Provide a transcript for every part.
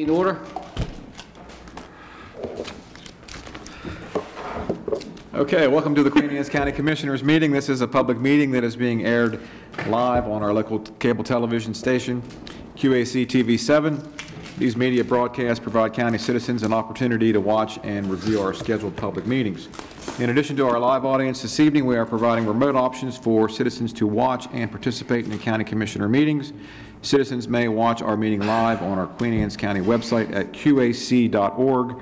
In order? Okay, welcome to the Queen Anne's County Commissioners meeting. This is a public meeting that is being aired live on our local cable television station, QAC TV 7. These media broadcasts provide county citizens an opportunity to watch and review our scheduled public meetings. In addition to our live audience this evening, we are providing remote options for citizens to watch and participate in the county commissioner meetings. Citizens may watch our meeting live on our Queen Anne's County website at qac.org/live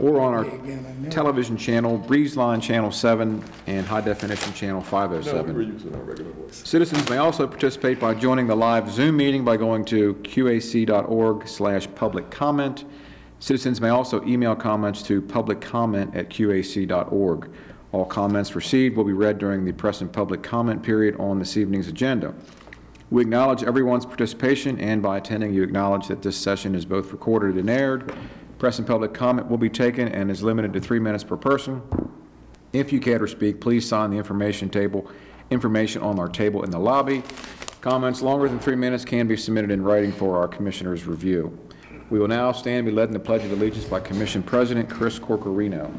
or on our television channel, Breezeline Channel 7 and High Definition Channel 507. using our regular voice. Citizens may also participate by joining the live Zoom meeting by going to qac.org/public comment. Citizens may also email comments to publiccomment@qac.org. All comments received will be read during the press and public comment period on this evening's agenda. We acknowledge everyone's participation, and by attending, you acknowledge that this session is both recorded and aired. Press and public comment will be taken and is limited to three minutes per person. If you care to speak, please sign the information table, information on our table in the lobby. Comments longer than three minutes can be submitted in writing for our commissioners' review. We will now stand and be led in the Pledge of Allegiance by Commission President Chris Corchiarino.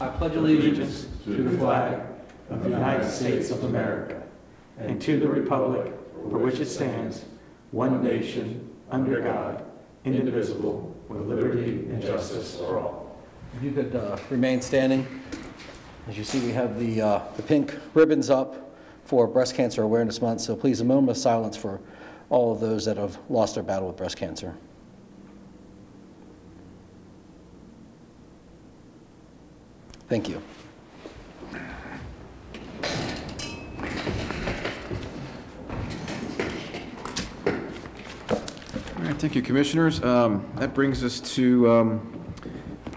I pledge allegiance to the flag of the United States of America and to the republic for which it stands, one nation, under God, indivisible, with liberty and justice for all. If you could uh, remain standing. As you see, we have the, uh, the pink ribbons up for Breast Cancer Awareness Month, so please, a moment of silence for all of those that have lost their battle with breast cancer. Thank you. Thank you, Commissioners. Um, That brings us to um,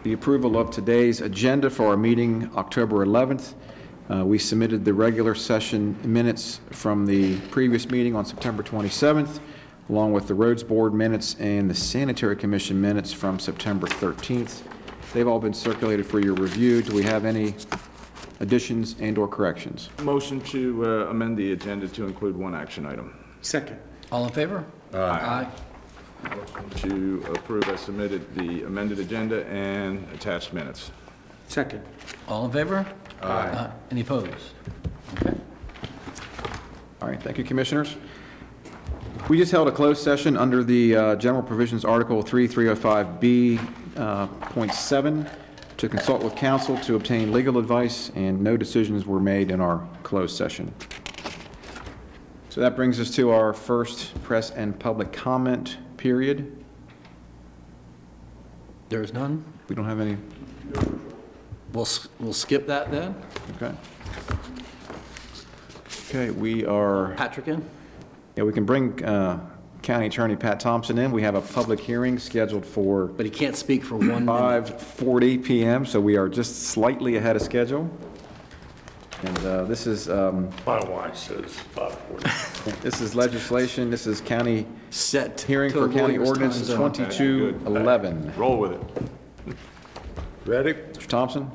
the approval of today's agenda for our meeting, October 11th. Uh, We submitted the regular session minutes from the previous meeting on September 27th, along with the Roads Board minutes and the Sanitary Commission minutes from September 13th. They've all been circulated for your review. Do we have any additions and/or corrections? Motion to uh, amend the agenda to include one action item. Second. All in favor? Aye. To approve as submitted the amended agenda and attached minutes. Second. All in favor? Aye. Any opposed? Okay. All right, thank you, Commissioners. We just held a closed session under the uh, General Provisions Article 3305B, uh, point 7, to consult with counsel to obtain legal advice, and no decisions were made in our closed session. So that brings us to our first press and public comment period. There's none? We don't have any, We'll, s- we'll skip that then. okay. Okay, we are, Patrick in? yeah, we can bring uh, County Attorney Pat Thompson in. We have a public hearing scheduled for But he can't speak for one minute. 5:40 PM, so we are just slightly ahead of schedule. And uh, this is, um, My wife says five forty. this is legislation, this is county Set. hearing for county lawyer's ordinance time zone. 2211. Roll with it. Ready? Mr. Thompson?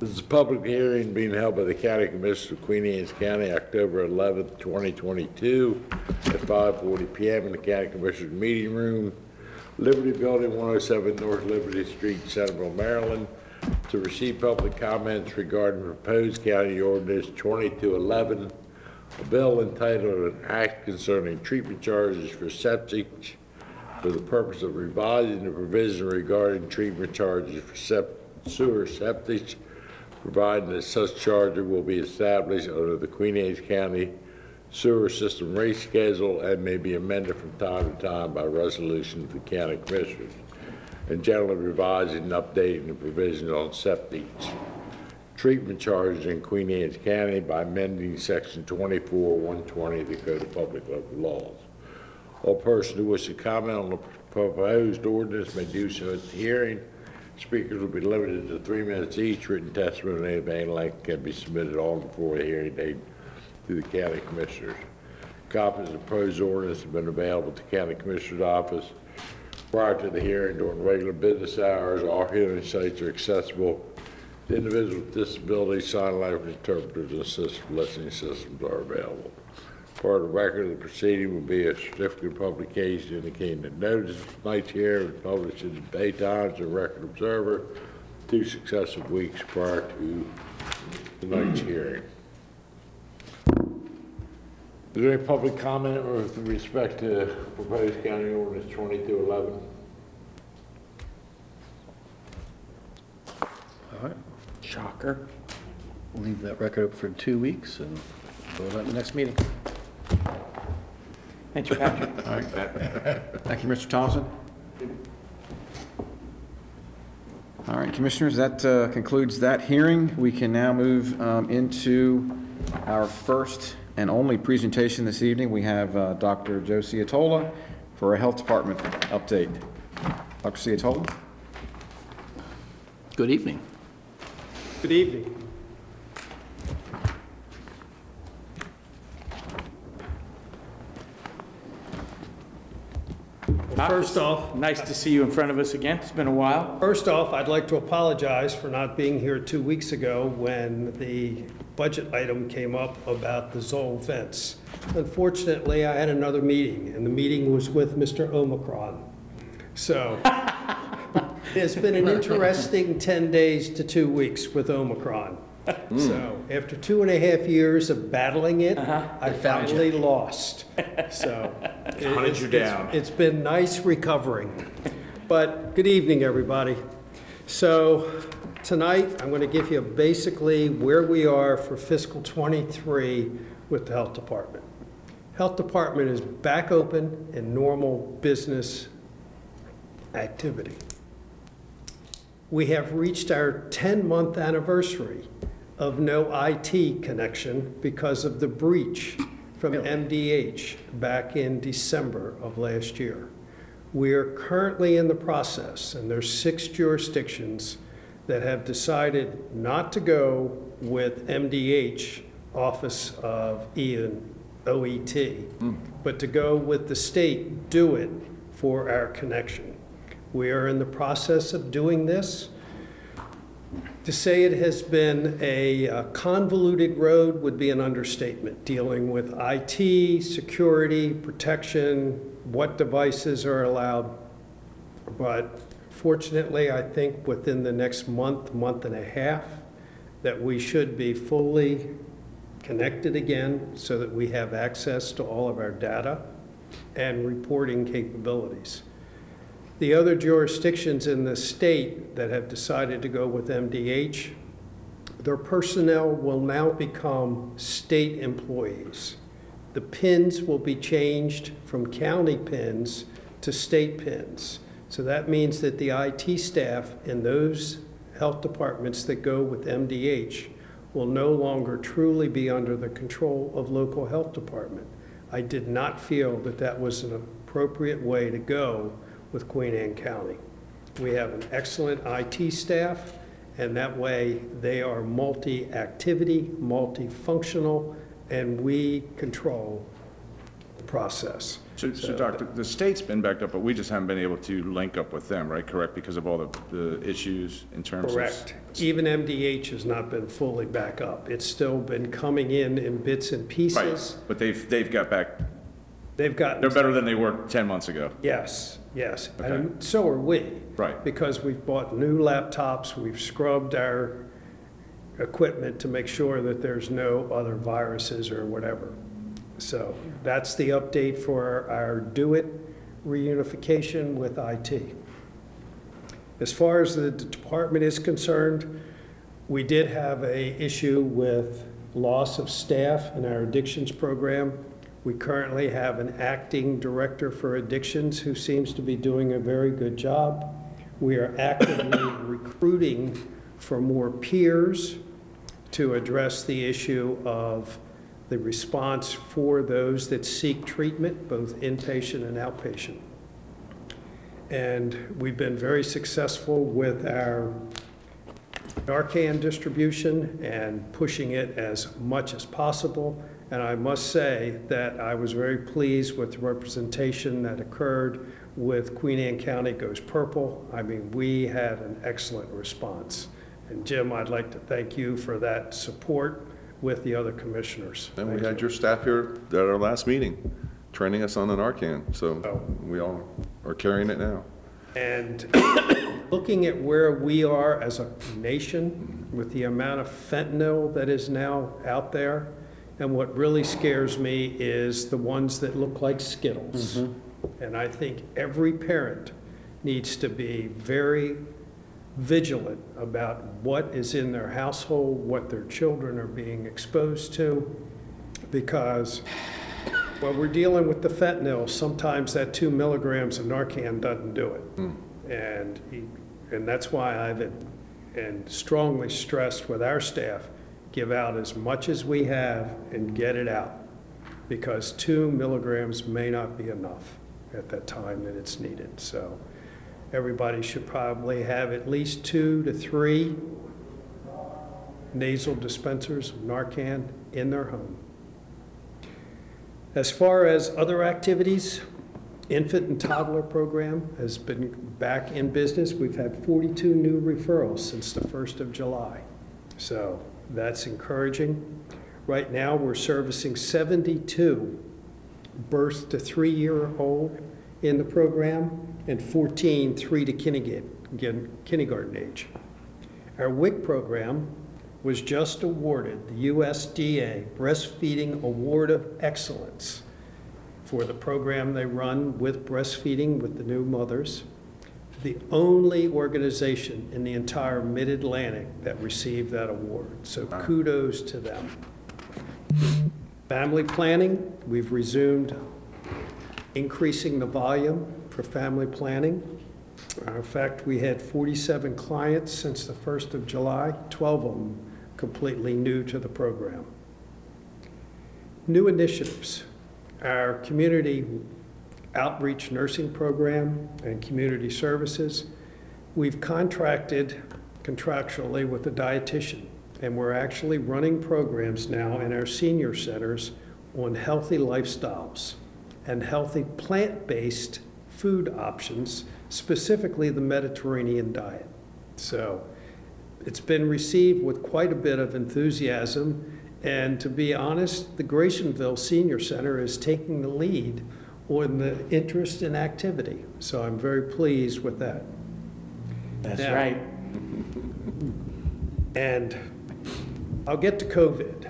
This is a public hearing being held by the County Commissioners of Queen Anne's County, October eleventh, twenty twenty-two, at five forty PM in the County Commissioners Meeting Room, Liberty Building, one oh seven North Liberty Street, Centreville, Maryland, to receive public comments regarding proposed county ordinance twenty-two eleven, a bill entitled an act concerning treatment charges for septic for the purpose of revising the provision regarding treatment charges for sep- sewer septic, providing that such charger will be established under the Queen Anne's County Sewer System Rate Schedule and may be amended from time to time by resolution of the county commissioners, and generally revising and updating the provisions on septic treatment charges in Queen Anne's County by amending section twenty-four, one twenty of the Code of Public Local Laws. All persons who wish to comment on the proposed ordinance may do so at the hearing. Speakers will be limited to three minutes each. Written testimony of any length can be submitted on before the hearing date to the county commissioners. Copies of the proposed ordinance have been available at the county commissioner's office prior to the hearing during regular business hours. All hearing sites are accessible. Individuals with disabilities, sign language interpreters, and assistive listening systems are available. Part of the record of the proceeding will be a certificate of publication indicating that notice of tonight's hearing published in the Bay Times and Record Observer two successive weeks prior to tonight's hearing. Is there any public comment with respect to proposed county ordinance 2211? All right. Shocker. We'll leave that record up for two weeks and vote on the next meeting. Thank you, Patrick. All right. Thank you, Mr. Thompson. All right, Commissioners, that uh, concludes that hearing. We can now move um, into our first and only presentation this evening. We have uh, Dr. Joe Ciotola for a Health Department update. Dr. Ciotola? Good evening. Good evening. Well, First off, Nice to see you in front of us again. It's been a while. first off, I'd like to apologize for not being here two weeks ago when the budget item came up about the Zoll vents. Unfortunately, I had another meeting, and the meeting was with Mr. Omicron. So it's been an interesting 10 days to two weeks with Omicron. Hmm. So after two and a half years of battling it, uh-huh. I finally lost. So. Hunted you it's- it's- down. It's been nice recovering. But good evening, everybody. So tonight, I'm going to give you basically where we are for fiscal '23 with the Health Department. Health Department is back open in normal business activity. We have reached our 10-month anniversary of no IT connection because of the breach from MDH back in December of last year. We are currently in the process, and there's six jurisdictions that have decided not to go with MDH, Office of Ian, OET, but to go with the state, DoIT for our connection. We are in the process of doing this. To say it has been a uh, convoluted road would be an understatement, dealing with IT, security, protection, what devices are allowed. But fortunately, I think within the next month, month and a half, that we should be fully connected again so that we have access to all of our data and reporting capabilities. The other jurisdictions in the state that have decided to go with MDH, their personnel will now become state employees. The pins will be changed from county pins to state pins. So that means that the IT staff in those health departments that go with MDH will no longer truly be under the control of local health department. I did not feel that that was an appropriate way to go with Queen Anne County. We have an excellent IT staff, and that way they are multi-activity, multifunctional, and we control the process. So, so Doctor, the state's been backed up, but we just haven't been able to link up with them, right? Correct, because of all the, the issues in terms of. Correct. Even MDH has not been fully back up. It's still been coming in in bits and Right, pieces. but they've, they've got back, They've gotten. they're better than they were 10 months ago. Yes, yes. Okay. And so are we. Right. Because we've bought new laptops, we've scrubbed our equipment to make sure that there's no other viruses or whatever. So that's the update for our DoIT reunification with IT. As far as the department is concerned, we did have a issue with loss of staff in our addictions program. We currently have an acting director for addictions who seems to be doing a very good job. We are actively recruiting for more peers to address the issue of the response for those that seek treatment, both inpatient and outpatient. And we've been very successful with our Narcan distribution and pushing it as much as possible. And I must say that I was very pleased with the representation that occurred with Queen Anne County Goes Purple. I mean, we had an excellent response. And Jim, I'd like to thank you for that support with the other commissioners. And we Thank had you. your staff here at our last meeting, training us on the Narcan, so Oh. we all are carrying it now. And looking at where we are as a nation mm-hmm. with the amount of fentanyl that is now out there, and what really scares me is the ones that look like Skittles. Mm-hmm. And I think every parent needs to be very vigilant about what is in their household, what their children are being exposed to, because when we're dealing with the fentanyl, sometimes that two milligrams of Narcan doesn't do it. Hmm. And, he- and that's why I've, been and strongly stressed with our staff, give out as much as we have and get it out. Because two milligrams may not be enough at that time that it's needed. So everybody should probably have at least two to three nasal dispensers of Narcan in their home. As far as other activities, infant and toddler program has been back in business. We've had 42 new referrals since the 1st of July. So that's encouraging. Right now, we're servicing 72 birth to three-year-old in the program and 14 three to kindergarten kindergarten age. Our WIC program was just awarded the USDA Breastfeeding Award of Excellence for the program they run with breastfeeding with the new mothers. The only organization in the entire Mid-Atlantic that received that award. So kudos to them. Family planning, we've resumed increasing the volume for family planning. Uh, In fact, we had 47 clients since the 1st of July, 12 of them completely new to the program. New initiatives, our community outreach nursing program and community services. We've contracted contractually with a dietitian, and we're actually running programs now in our senior centers on healthy lifestyles and healthy plant-based food options, specifically the Mediterranean diet. So it's been received with quite a bit of enthusiasm. And to be honest, the Grasonville Senior Center is taking the lead on the interest and activity. So I'm very pleased with that. That's Now- right. And I'll get to COVID.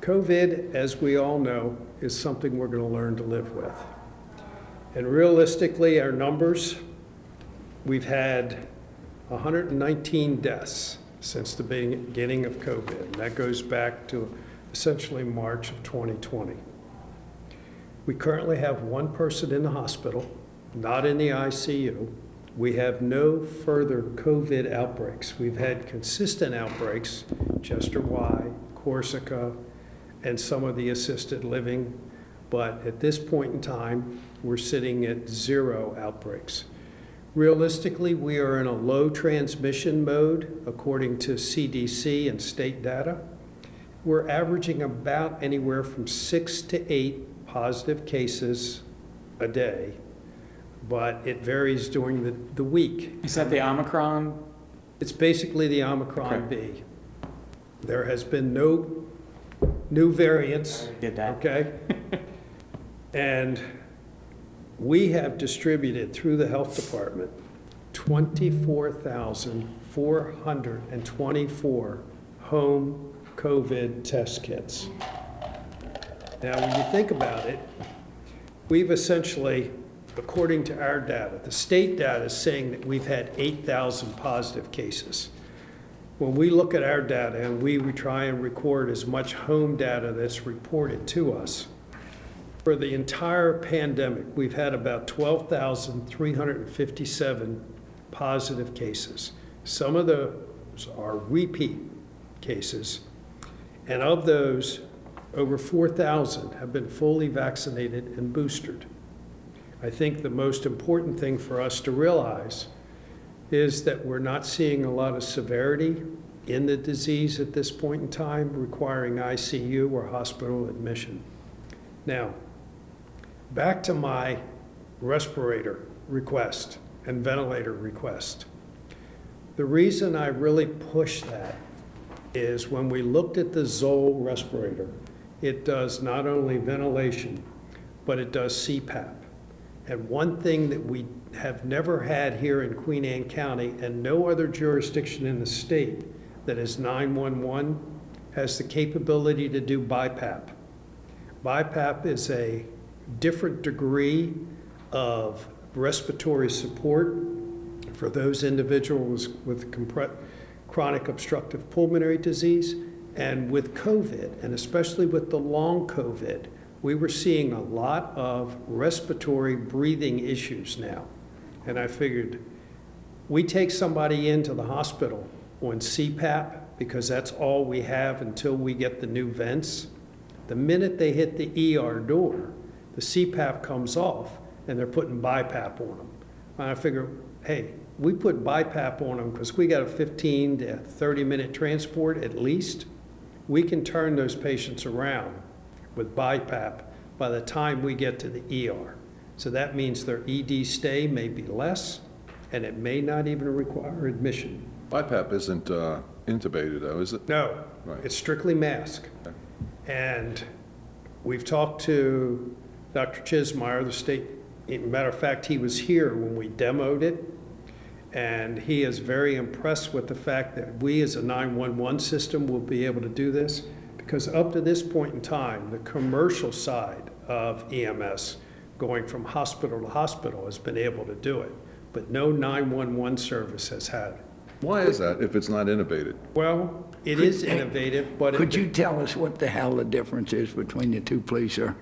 COVID, as we all know, is something we're going to learn to live with. And realistically, our numbers, we've had 119 deaths since the beginning of COVID. And that goes back to essentially March of 2020. We currently have one person in the hospital, not in the ICU. We have no further COVID outbreaks. We've had consistent outbreaks, Chester Y, Corsica, and some of the assisted living. But at this point in time, we're sitting at zero outbreaks. Realistically, we are in a low transmission mode according to CDC and state data. We're averaging about anywhere from six to eight positive cases a day, but it varies during the, the week. Is that the Omicron? It's basically the Omicron B. There has been no new variants, Did that? okay? And we have distributed through the health department 24,424 home COVID test kits. Now, when you think about it, we've essentially, according to our data, the state data is saying that we've had 8,000 positive cases. When we look at our data and we we try and record as much home data that's reported to us, for the entire pandemic, we've had about 12,357 positive cases. Some of those are repeat cases, and of those, over 4,000 have been fully vaccinated and boosted. I think the most important thing for us to realize is that we're not seeing a lot of severity in the disease at this point in time requiring ICU or hospital admission. Now, back to my respirator request and ventilator request. The reason I really push that is when we looked at the Zoll respirator, it does not only ventilation, but it does CPAP. And one thing that we have never had here in Queen Anne County and no other jurisdiction in the state that is 911 has the capability to do BiPAP. BiPAP is a different degree of respiratory support for those individuals with chronic obstructive pulmonary disease. And with COVID, and especially with the long COVID, we were seeing a lot of respiratory breathing issues now. And I figured, we take somebody into the hospital on CPAP because that's all we have until we get the new vents. The minute they hit the ER door, the CPAP comes off and they're putting BiPAP on them. And I figure, hey, we put BiPAP on them because we got a 15 to 30 minute transport at least. We can turn those patients around with BiPAP by the time we get to the ER. So that means their ED stay may be less and it may not even require admission. BiPAP isn't uh, intubated, though, is it? No, Right. it's strictly mask. Okay. And we've talked to Dr. Chizmar, the state, matter of fact, he was here when we demoed it. And he is very impressed with the fact that we as a 911 system will be able to do this. Because up to this point in time, the commercial side of EMS, going from hospital to hospital, has been able to do it. But no 911 service has had it. Why is that, if it's not intubated? Well, it is innovative, but. it- Could you tell us what the hell the difference is between the two, please, sir?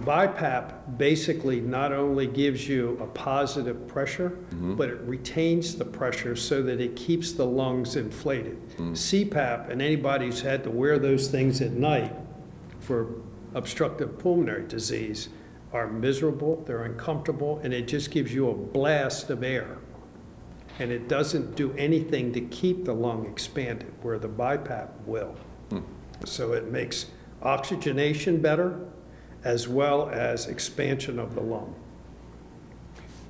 BiPAP basically not only gives you a positive pressure, mm-hmm. but it retains the pressure so that it keeps the lungs inflated. Mm. CPAP, and anybody who's had to wear those things at night for obstructive pulmonary disease, are miserable, they're uncomfortable, and it just gives you a blast of air. And it doesn't do anything to keep the lung expanded, where the BiPAP will. Hmm. So it makes oxygenation better, as well as expansion of the lung.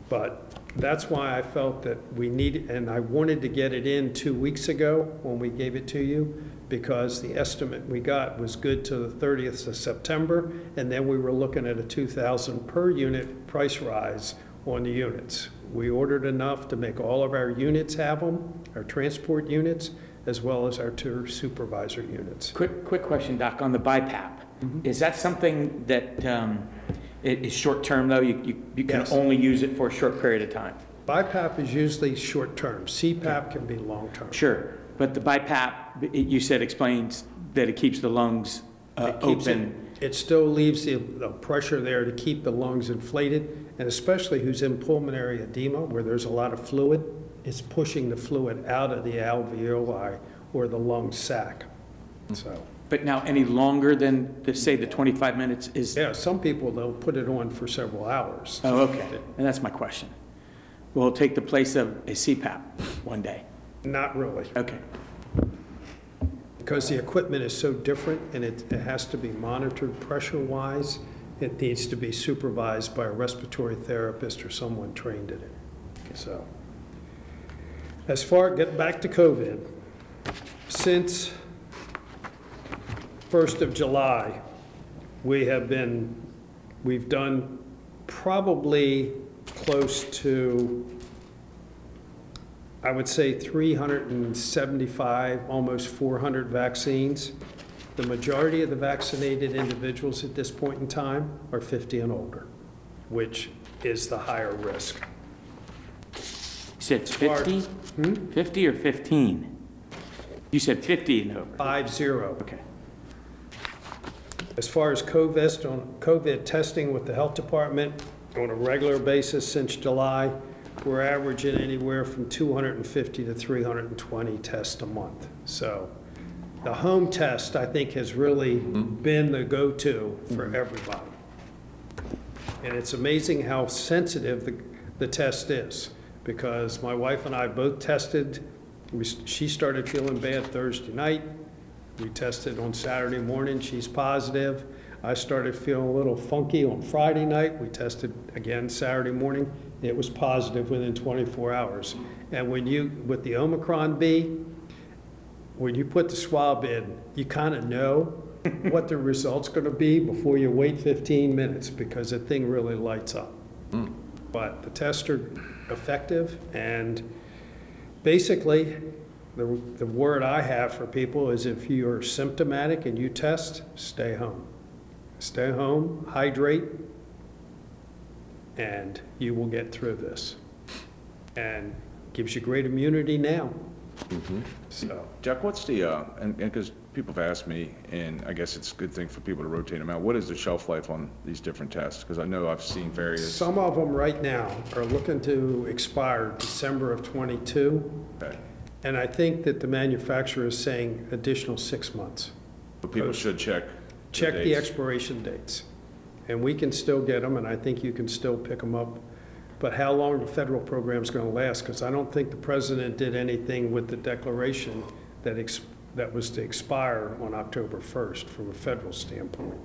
But that's why I felt that we need, and I wanted to get it in two weeks ago when we gave it to you, because the estimate we got was good to the 30th of September, and then we were looking at a 2,000 per unit price rise on the units. We ordered enough to make all of our units have them, our transport units, as well as our two supervisor units. Quick, quick question, Doc, on the BiPAP. Is that something that um, i- is short-term, though? You you you can Yes. only use it for a short period of time? BiPAP is usually short-term. CPAP can be long-term. Sure, but the BiPAP, it- you said explains that it keeps the lungs uh, It keeps it- open. It still leaves the, the pressure there to keep the lungs inflated, and especially who's in pulmonary edema, where there's a lot of fluid, it's pushing the fluid out of the alveoli or the lung sac. So, But now, any longer than, the- say, the 25 minutes is? yeah, some people, they'll put it on for several hours. Oh, okay, and that's my question. Will it take the place of a CPAP one day? Not really, Okay, because the equipment is so different, and it, it has to be monitored pressure-wise. It needs to be supervised by a respiratory therapist or someone trained in it. So, as far, get back to COVID. Since 1st of July, we have been, we've done probably close to, I would say 375, almost 400 vaccines. The majority of the vaccinated individuals at this point in time are 50 and older, which is the higher risk. you said far- 50? Hmm? 50 or 15? You said 50 and over. Five zero. Okay. As far as COVID, on COVID testing with the health department, on a regular basis since July, we're averaging anywhere from 250 to 320 tests a month. So the home test, I think, has really mm-hmm. been the go-to for mm-hmm. everybody. And it's amazing how sensitive the, the test is, because my wife and I both tested. We, she started feeling bad Thursday night. We tested on Saturday morning, she's positive. I started feeling a little funky on Friday night. We tested again Saturday morning. It was positive within 24 hours. And when you, with the Omicron B, when you put the swab in, you kind of know what the result's going to be before you wait 15 minutes because the thing really lights up. Hmm. But the tests are effective, and basically, the, the word I have for people is if you're symptomatic and you test, stay home. Stay home, hydrate, and you will get through this. And gives you great immunity now. So, Jack, what's the, uh, and, and, because people have asked me, and I guess it's a good thing for people to rotate them out, what is the shelf life on these different tests? Because I know I've seen various, some of them right now are looking to expire December of '22, okay. And I think that the manufacturer is saying additional six months. But people should check. Check the dates. expiration dates. And we can still get them, and I think you can still pick them up. But how long the federal program's going to last? Because I don't think the president did anything with the declaration that, ex- that was to expire on October 1st from a federal standpoint.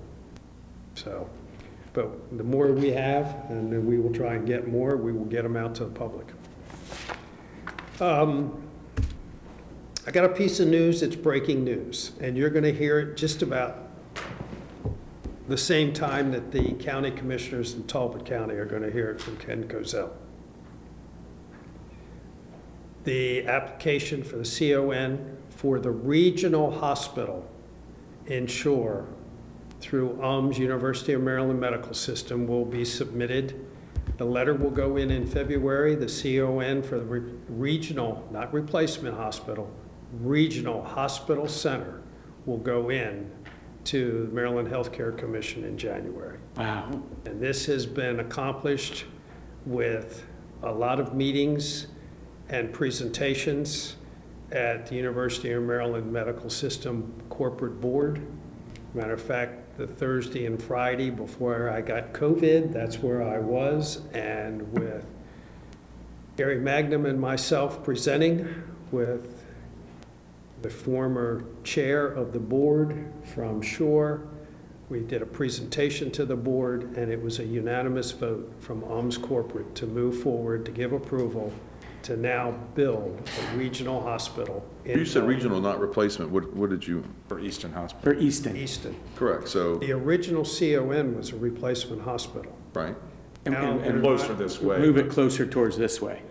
So, but the more we have, and then we will try and get more, we will get them out to the public. Um, I got a piece of news that's breaking news, and you're going to hear it just about the same time that the county commissioners in Talbot County are going to hear it from Ken Kozel. The application for the CON for the regional hospital in Shore through UM's University of Maryland Medical System will be submitted. The letter will go in in February. The CON for the re- regional, not replacement hospital, regional hospital center will go in to the Maryland Healthcare Commission in January. Wow. And this has been accomplished with a lot of meetings and presentations at the University of Maryland Medical System Corporate Board. Matter of fact, the Thursday and Friday before I got COVID, that's where I was, and with Gary Magnum and myself presenting with the former chair of the board from Shore. We did a presentation to the board, and it was a unanimous vote from UMS Corporate to move forward, to give approval, to now build a regional hospital in You said regional, not replacement. What, what did you, For Easton Hospital. For Easton. Easton. correct, so, The original CON was a replacement hospital. right? And- and- and Closer this way. Move it closer towards this way.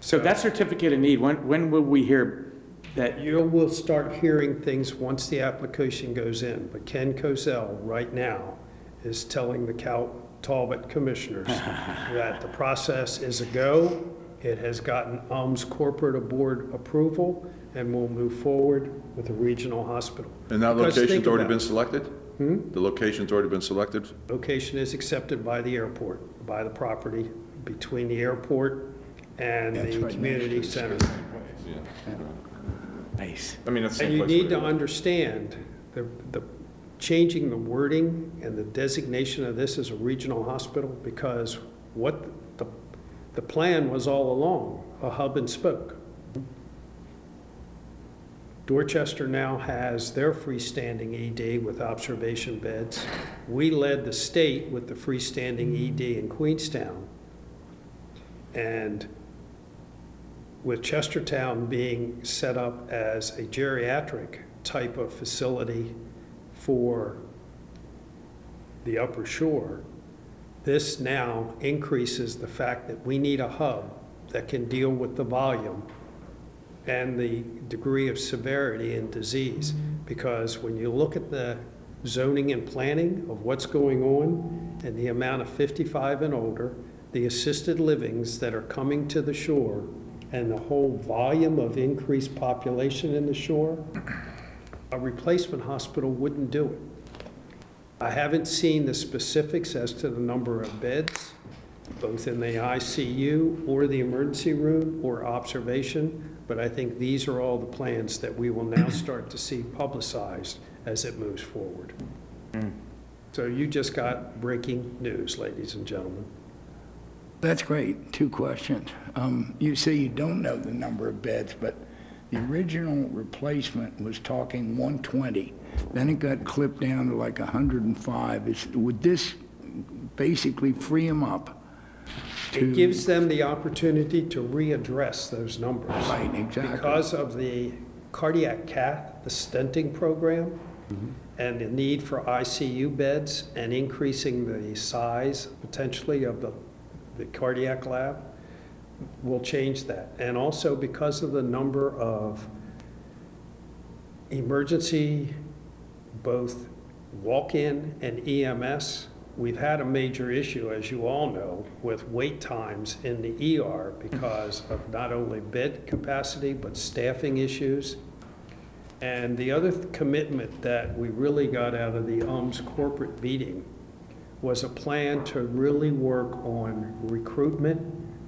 So that certificate of need, when, when will we hear that? You will start hearing things once the application goes in, but Ken Kozel right now is telling the Cal Talbot commissioners that the process is a go. It has gotten UM's corporate board approval, and we'll move forward with a regional hospital. And that Because think location's already about been it. selected? Hmm? The location's already been selected? Location is accepted by the airport, by the property between the airport and That's the right community to the center. Nice. I mean, that's the And same you place. need we to live. understand, the, the, changing the wording and the designation of this as a regional hospital, because what the, the plan was all along, a hub and spoke. Dorchester now has their freestanding ED with observation beds. We led the state with the freestanding ED in Queenstown. And with Chestertown being set up as a geriatric type of facility for the Upper Shore, this now increases the fact that we need a hub that can deal with the volume and the degree of severity in disease. Because when you look at the zoning and planning of what's going on and the amount of 55 and older, the assisted livings that are coming to the shore, and the whole volume of increased population in the shore, a replacement hospital wouldn't do it. I haven't seen the specifics as to the number of beds, both in the ICU or the emergency room or observation, but I think these are all the plans that we will now start to see publicized as it moves forward. Hmm. So you just got breaking news, ladies and gentlemen. That's great. Two questions. Um, You say you don't know the number of beds, but the original replacement was talking 120. Then it got clipped down to like 105. Is, would this basically free them up? It to- gives them the opportunity to readdress those numbers. Right, exactly. Because of the cardiac cath, the stenting program, and the need for ICU beds and increasing the size potentially of the, the cardiac lab will change that. And also because of the number of emergency, both walk-in and EMS, we've had a major issue, as you all know, with wait times in the ER because of not only bed capacity, but staffing issues. And the other th- commitment that we really got out of the UMS corporate meeting was a plan to really work on recruitment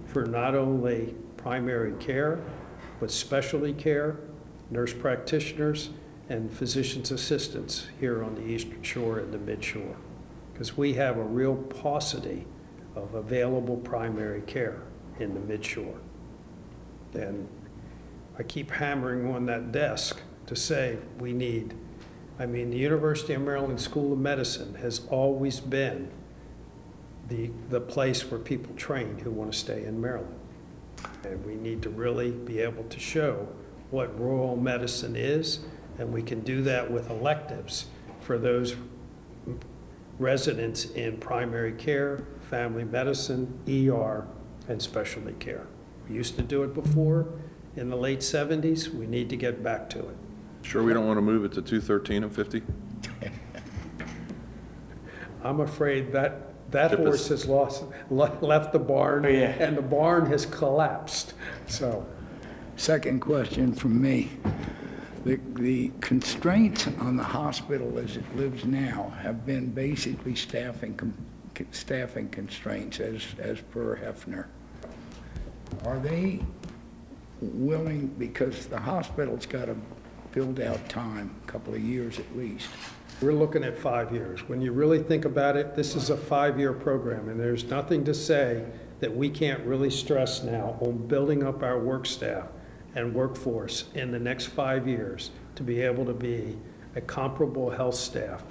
for not only primary care, but specialty care, nurse practitioners, and physician's assistants here on the eastern shore and the mid shore. Because we have a real paucity of available primary care in the mid shore. And I keep hammering on that desk to say we need, I mean, the University of Maryland School of Medicine has always been the, the place where people train who want to stay in Maryland. And we need to really be able to show what rural medicine is, and we can do that with electives for those residents in primary care, family medicine, ER, and specialty care. We used to do it before in the late 70s. We need to get back to it. Sure we don't want to move it to 213 and 50? I'm afraid that, that Chip is- horse has lost, le- left the barn, Oh, yeah. and the barn has collapsed. So, Second question from me. The, the constraints on the hospital as it lives now have been basically staffing, com- staffing constraints as, as per Hefner. Are they willing, because the hospital's got to build out time, a couple of years at least. we're looking at five years. When you really think about it, this is a five-year program, and there's nothing to say that we can't really stress now on building up our work staff and workforce in the next five years to be able to be a comparable health staff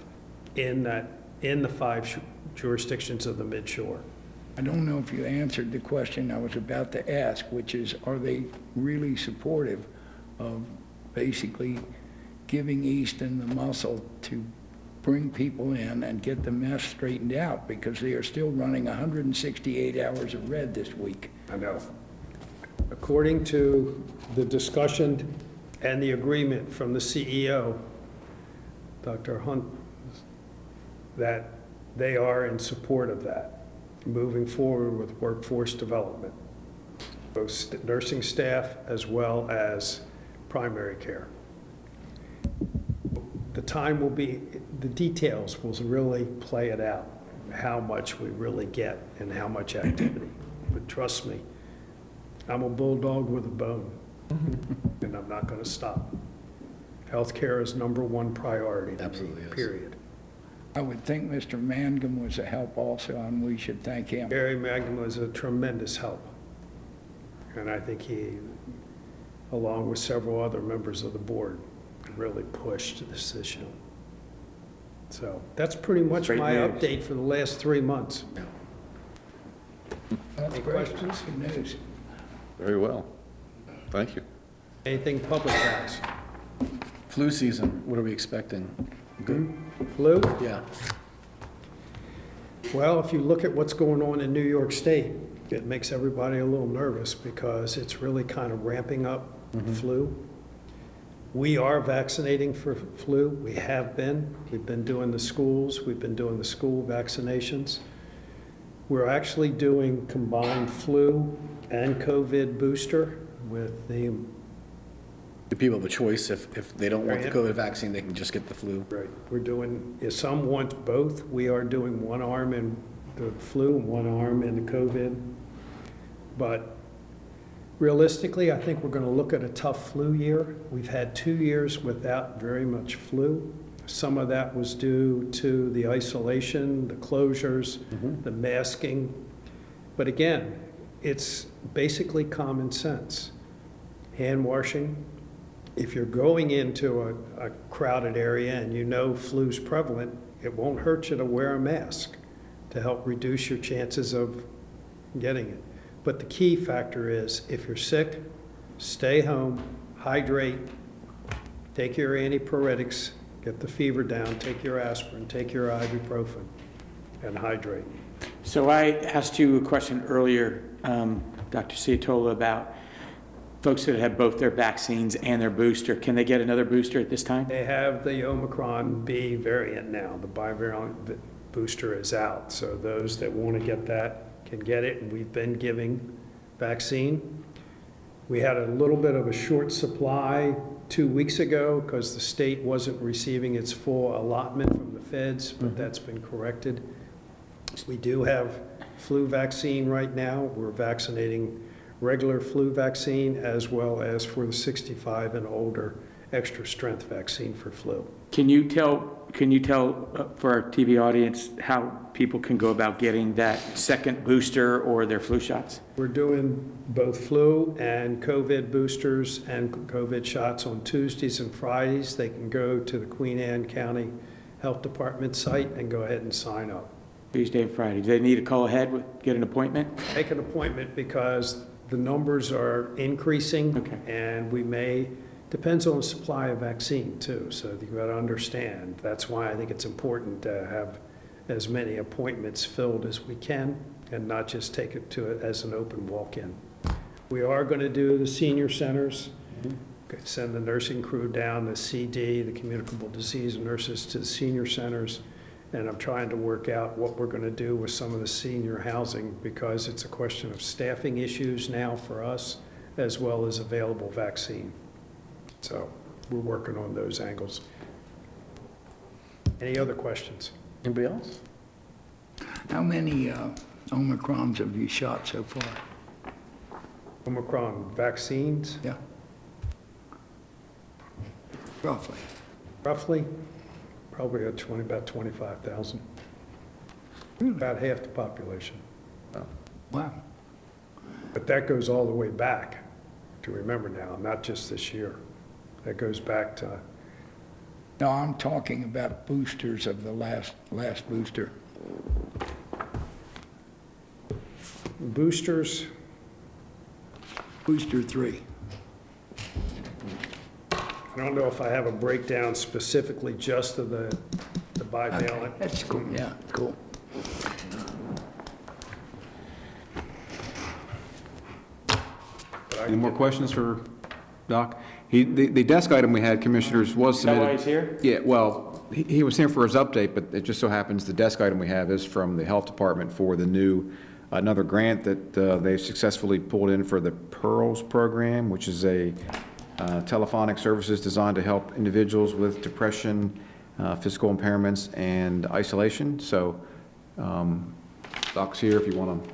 in that, in the five sh- jurisdictions of the mid-shore. I don't know if you answered the question I was about to ask, which is, are they really supportive of basically giving Easton the muscle to bring people in and get the mess straightened out? Because they are still running 168 hours of red this week. I know. According to the discussion and the agreement from the CEO, Dr. Hunt, that they are in support of that, moving forward with workforce development, both nursing staff as well as primary care. The time will be, the details will really play it out, how much we really get and how much activity. But trust me, I'm a bulldog with a bone, mm-hmm. and I'm not going to stop. Healthcare is number one priority to me, Absolutely is. period. I would think Mr. Mangum was a help also, and we should thank him. Gary Magnum was a tremendous help. And I think he, along with several other members of the board, really pushed this issue. So that's pretty much Great my news. update for the last three months. That's Any great. questions? Good news. Very well. Thank you. Anything public guys? Flu season, what are we expecting? Good? Hmm? Flu? Yeah. Well, if you look at what's going on in New York State, it makes everybody a little nervous because it's really kind of ramping up Mm-hmm. flu. We are vaccinating for flu. We have been. We've been doing the schools. We've been doing the school vaccinations. We're actually doing combined flu and COVID booster with the, Do people have a choice? If, if they don't want the COVID vaccine, they can just get the flu? right, we're doing, if some want both, we are doing one arm in the flu and one arm in the COVID. But realistically, I think we're going to look at a tough flu year. We've had two years without very much flu. Some of that was due to the isolation, the closures, mm-hmm. the masking. But again, it's basically common sense. Hand washing. If you're going into a, a crowded area and you know flu's prevalent, it won't hurt you to wear a mask to help reduce your chances of getting it. But the key factor is if you're sick, stay home, hydrate, take your antipyretics, get the fever down, take your aspirin, take your ibuprofen, and hydrate. So I asked you a question earlier, um, Dr. Ciotola, about folks that have both their vaccines and their booster. Can they get another booster at this time? They have the Omicron B variant now, the bivalent booster is out, so those that want to get that can get it, and we've been giving vaccine. We had a little bit of a short supply two weeks ago because the state wasn't receiving its full allotment from the feds, but mm-hmm. that's been corrected. We do have flu vaccine right now. We're vaccinating regular flu vaccine as well as for the 65 and older, extra strength vaccine for flu. Can you tell, can you tell uh, for our TV audience how people can go about getting that second booster or their flu shots? We're doing both flu and COVID boosters and COVID shots on Tuesdays and Fridays. They can go to the Queen Anne County Health Department site and go ahead and sign up. Tuesday and Friday. Do they need to call ahead, with get an appointment? Make an appointment because the numbers are increasing. Okay. And we may, depends on the supply of vaccine too, so you've got to understand. That's why I think it's important to have as many appointments filled as we can and not just take it to it as an open walk-in. We are going to do the senior centers, mm-hmm. send the nursing crew down, the CD, the communicable disease nurses to the senior centers. And I'm trying to work out what we're going to do with some of the senior housing because it's a question of staffing issues now for us as well as available vaccine. So we're working on those angles. Any other questions? Anybody else? How many uh, Omicrons have you shot so far? Omicron vaccines, Yeah. Roughly. roughly, probably at 20, about 25,000. About half the population. Wow. But that goes all the way back, to remember now, not just this year. That goes back to, No, I'm talking about boosters of the last, last booster. boosters, Booster three. I don't know if I have a breakdown specifically just of the the Okay, bivalent. That's cool, yeah, cool. but Any more questions for Doc? He, the, the desk item we had, Commissioners, was Is that submitted. why he's here? Yeah, well, he, he was here for his update, but it just so happens the desk item we have is from the Health Department for the new, another grant that uh, they've successfully pulled in for the PEARLS program, which is a uh, telephonic services designed to help individuals with depression, uh, physical impairments, and isolation. So um, Doc's here if you want to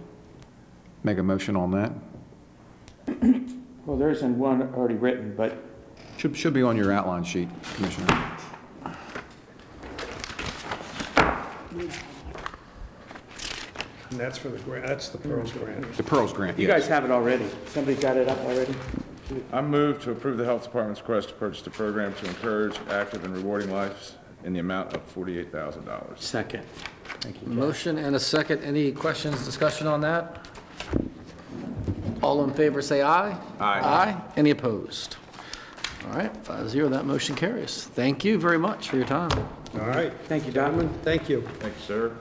make a motion on that. Well, there isn't one already written, but Should, should be on your outline sheet, Commissioner. And that's for the grant, that's the Pearls grant. The PEARLS grant, you yes. guys have it already. Somebody's got it up already? I move to approve the Health Department's request to purchase the program to encourage active and rewarding lives in the amount of $48,000. Second. Thank you. Motion and a second. Any questions, discussion on that? All in favor, say aye. Aye. Aye. Any opposed? All right, five zero, that motion carries. Thank you very much for your time. All right, Thank you, Doc. gentlemen, thank you. Thank you, sir.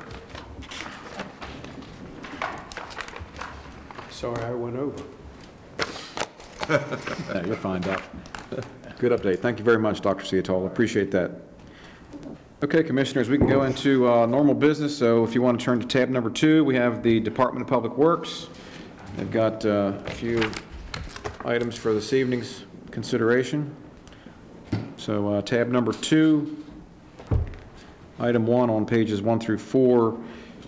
Sorry I went over. No, you're fine, Doc. Good update. Thank you very much, Dr. Ciotola. Appreciate that. Okay, Commissioners, we can go into uh, normal business, so if you want to turn to tab number two, we have the Department of Public Works. They've got uh, a few items for this evening's consideration. So uh, tab number two, item one on pages one through four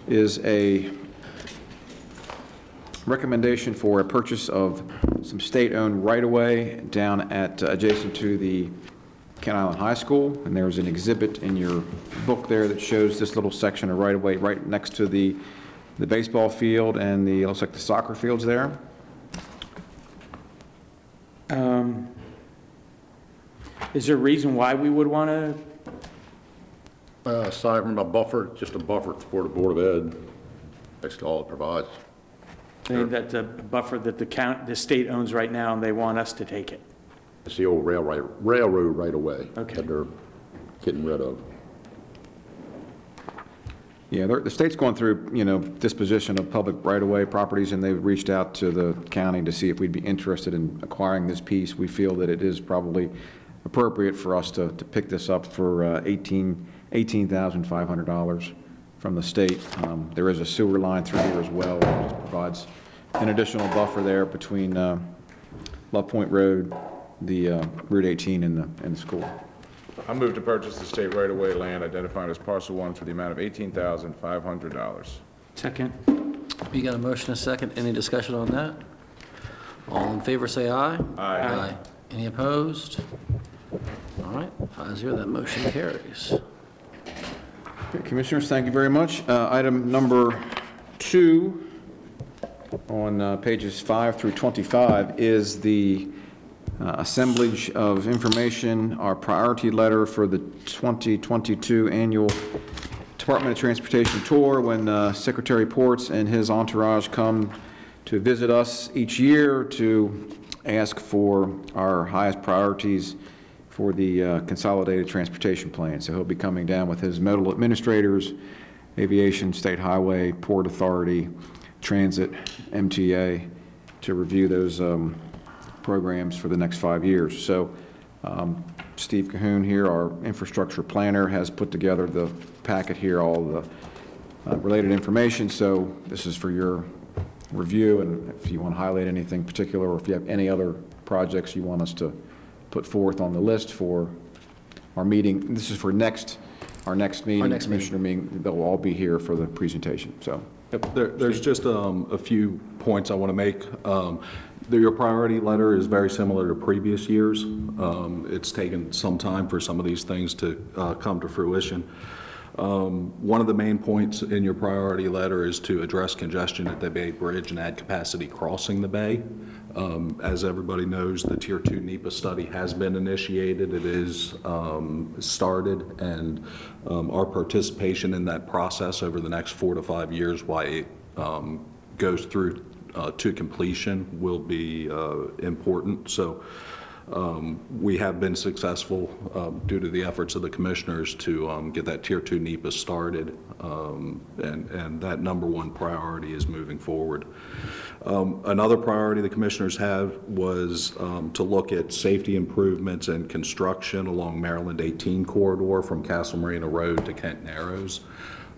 is a recommendation for a purchase of some state-owned right-of-way down at, uh, adjacent to the Kent Island High School, and there's an exhibit in your book there that shows this little section of right-of-way right next to the, the baseball field and the, looks like the soccer fields there. Um, Is there a reason why we would want to, Uh, Aside from a buffer, just a buffer for the Board of Ed, that's all it provides. that the buffer that the count, the state owns right now, and they want us to take it? It's the old railroad, railroad right away Okay. that they're getting rid of. Yeah, the state's going through, you know, disposition of public right-of-way properties, and they've reached out to the county to see if we'd be interested in acquiring this piece. We feel that it is probably appropriate for us to, to pick this up for uh, 18 $18,500 from the state. Um, There is a sewer line through here as well, which provides an additional buffer there between uh, Love Point Road, the uh, Route 18, and the, and the school. I move to purchase the state right-of-way land identified as parcel one for the amount of eighteen thousand five hundred dollars. Second. We got a motion, a second. Any discussion on that? All in favor, say aye. Aye. Any opposed? All right, five zero, that motion carries. Okay, Commissioners, thank you very much. Uh, Item number two on uh, pages five through 25 is the uh, assemblage of information, our priority letter for the 2022 annual Department of Transportation tour, when uh, Secretary Ports and his entourage come to visit us each year to ask for our highest priorities for the uh, Consolidated Transportation Plan. So he'll be coming down with his modal administrators, Aviation, State Highway, Port Authority, Transit, MTA, to review those um, programs for the next five years. So um, Steve Cohoon here, our infrastructure planner, has put together the packet here, all the uh, related information. So this is for your review, and if you want to highlight anything particular, or if you have any other projects you want us to put forth on the list for our meeting, this is for next, our next meeting. Our next. Commissioner meeting, they'll all be here for the presentation, so. Yep, there- There's just um, a few points I want to make. Um, Your priority letter is very similar to previous years. Um, It's taken some time for some of these things to uh, come to fruition. Um, One of the main points in your priority letter is to address congestion at the Bay Bridge and add capacity crossing the bay. Um, As everybody knows, the Tier 2 NEPA study has been initiated. It is um, started, and um, our participation in that process over the next four to five years, while it um, goes through uh, to completion, will be uh, important. So um, We have been successful um, due to the efforts of the commissioners to um, get that Tier 2 NEPA started, um, and and that number one priority is moving forward. Um, Another priority the commissioners have was to look at safety improvements and construction along Maryland 18 corridor from Castle Marina Road to Kent Narrows.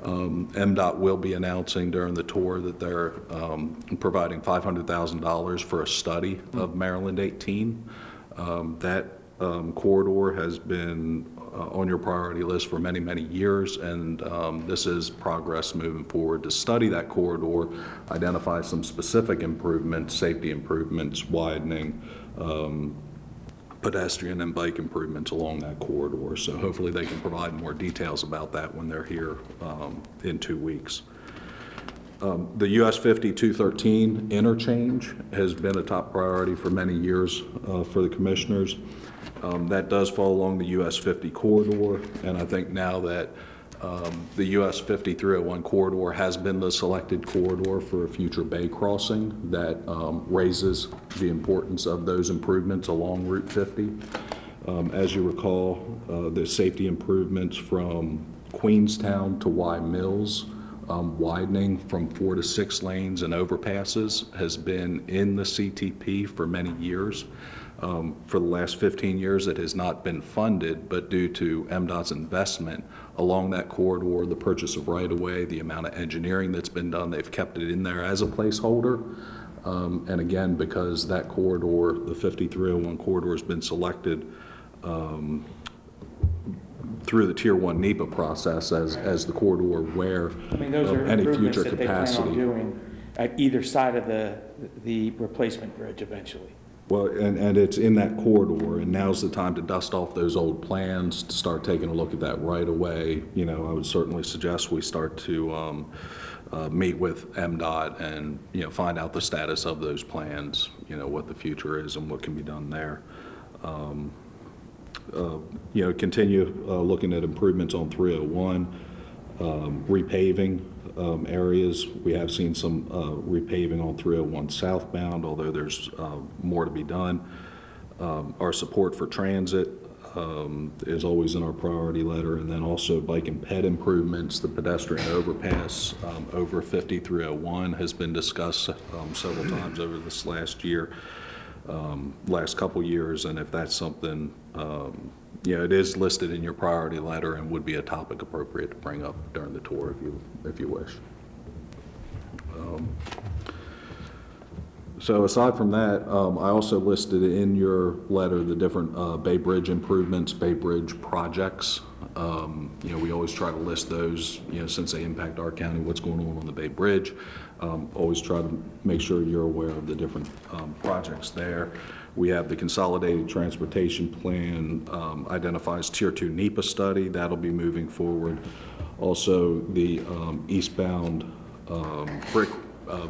Um, MDOT will be announcing during the tour that they're um, providing $500,000 for a study of Maryland 18. Um, That um, corridor has been uh, on your priority list for many, many years, and um, this is progress moving forward to study that corridor, identify some specific improvements, safety improvements, widening, um, pedestrian and bike improvements along that corridor. So hopefully they can provide more details about that when they're here um, in two weeks. Um, The US 5213 interchange has been a top priority for many years uh, for the commissioners. Um, That does fall along the US 50 corridor, and I think now that um, the US 5301 corridor has been the selected corridor for a future bay crossing, that um, raises the importance of those improvements along Route 50. Um, As you recall, uh, the safety improvements from Queenstown to Wye Mills, um, widening from four to six lanes and overpasses has been in the CTP for many years. Um, For the last 15 years, it has not been funded, but due to MDOT's investment along that corridor, the purchase of right-of-way, the amount of engineering that's been done, they've kept it in there as a placeholder. Um, And again, because that corridor, the 5301 corridor has been selected um, through the Tier 1 NEPA process as, as the corridor where I mean, those of are any improvements future that they plan on capacity. doing at either side of the, the replacement bridge eventually. Well, and, and it's in that corridor, and now's the time to dust off those old plans, to start taking a look at that right away. You know, I would certainly suggest we start to um, uh, meet with MDOT and, you know, find out the status of those plans, you know, what the future is and what can be done there. Um, uh, You know, continue uh, looking at improvements on 301, um, repaving um, areas. We have seen some uh, repaving on 301 southbound, although there's uh, more to be done. Um, Our support for transit um, is always in our priority letter, and then also bike and ped improvements, the pedestrian overpass um, over 5301 has been discussed um, several times over this last year, um, last couple years, and if that's something, um, you know, it is listed in your priority letter and would be a topic appropriate to bring up during the tour if you, if you wish. So aside from that, um, I also listed in your letter the different uh, Bay Bridge improvements, Bay Bridge projects. Um, You know, we always try to list those, you know, since they impact our county, what's going on on the Bay Bridge. Um, Always try to make sure you're aware of the different um, projects there. We have the Consolidated Transportation Plan um, identifies Tier 2 NEPA study, that'll be moving forward. Also, the um, eastbound um, brick uh,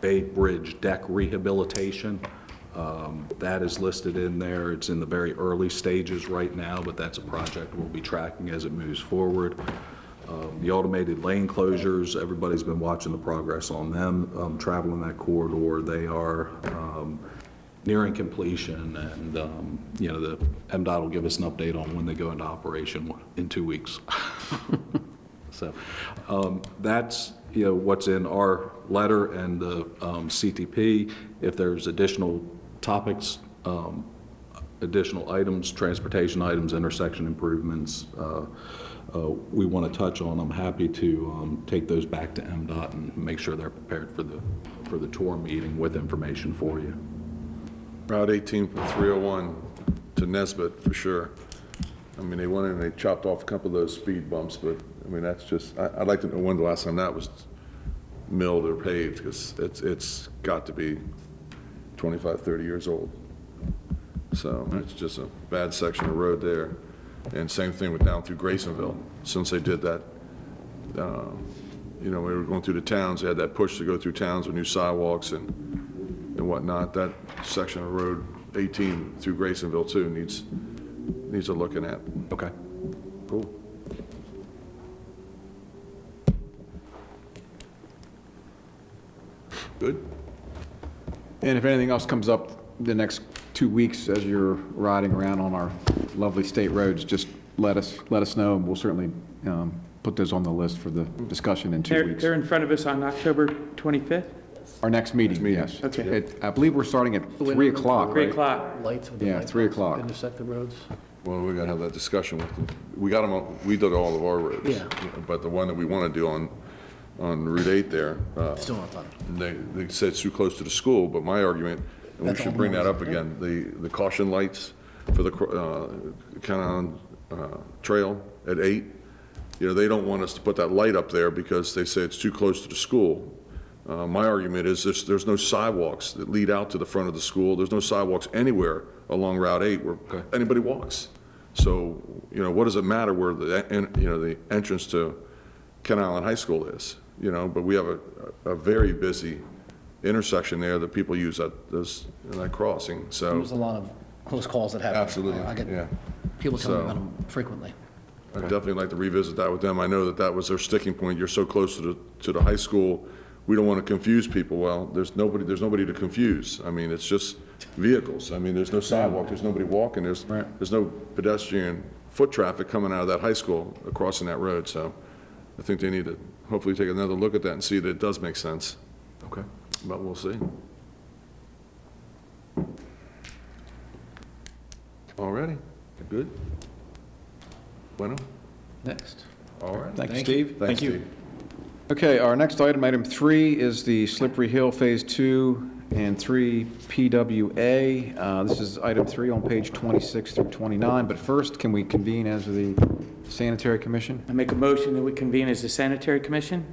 Bay Bridge deck rehabilitation. Um, That is listed in there. It's in the very early stages right now, but that's a project we'll be tracking as it moves forward. Um, The automated lane closures, everybody's been watching the progress on them, um, traveling that corridor. They are um, nearing completion, and, um, you know, the MDOT will give us an update on when they go into operation in two weeks. So um, that's, you know, what's in our letter and the um, CTP. If there's additional topics, um, additional items, transportation items, intersection improvements, uh, we want to touch on, I'm happy to um, take those back to MDOT and make sure they're prepared for the, for the tour meeting with information for you. Route 18 from 301 to Nesbit, for sure. I mean, they went in and they chopped off a couple of those speed bumps, but, I mean, that's just, I- I'd like to know when the last time that was milled or paved, because it's, it's got to be 25, 30 years old. So it's just a bad section of road there. And same thing with down through Grasonville, since they did that, uh, you know, we were going through the towns, they had that push to go through towns with new sidewalks and, and whatnot. That section of road 18 through Grasonville too needs, needs a looking at. Okay. Cool. Good? And if anything else comes up the next two weeks as you're riding around on our lovely state roads, just let us, let us know, and we'll certainly um, put those on the list for the discussion in two They're, weeks. they're in front of us on October 25th, Our next meeting, yes. Okay. It- I believe we're starting at 3 o'clock, 3 right? o'clock. Lights with the Yeah, lights 3 on o'clock. Intersect the roads. Well, we gotta have that discussion with them. We got them, on- we did all of our roads. Yeah. But the one that we wanna do on, on Route 8 there, uh, Still not done. They, they said it's too close to the school, but my argument, and we That's should bring that up again, the, the caution lights for the, uh, Cannon, uh, Trail at eight, you know, they don't want us to put that light up there because they say it's too close to the school. Uh, my argument is there's, there's no sidewalks that lead out to the front of the school. There's no sidewalks anywhere along Route 8 where anybody walks. So, you know, what does it matter where the, en- you know, the entrance to Kent Island High School is, you know, but we have a, a very busy intersection there that people use at this, that crossing, so. There's a lot of close calls that happen. Absolutely, I get yeah. people telling me So- about them frequently. I'd definitely like to revisit that with them. I know that that was their sticking point. You're so close to the, to the high school. We don't want to confuse people. Well, there's nobody, there's nobody to confuse. I mean, it's just vehicles. I mean, there's no sidewalk, there's nobody walking, there's, there's no pedestrian foot traffic coming out of that high school crossing that road. So I think they need to hopefully take another look at that and see that it does make sense. Okay. But we'll see. All righty, good? Bueno? Next. All right. Thank you, Steve. Thanks, Steve. Okay, our next item, item three, is the Slippery Hill Phase Two and Three PWA. Uh, This is item three on page 26 through 29, but first, can we convene as the Sanitary Commission? I make a motion that we convene as the sanitary commission?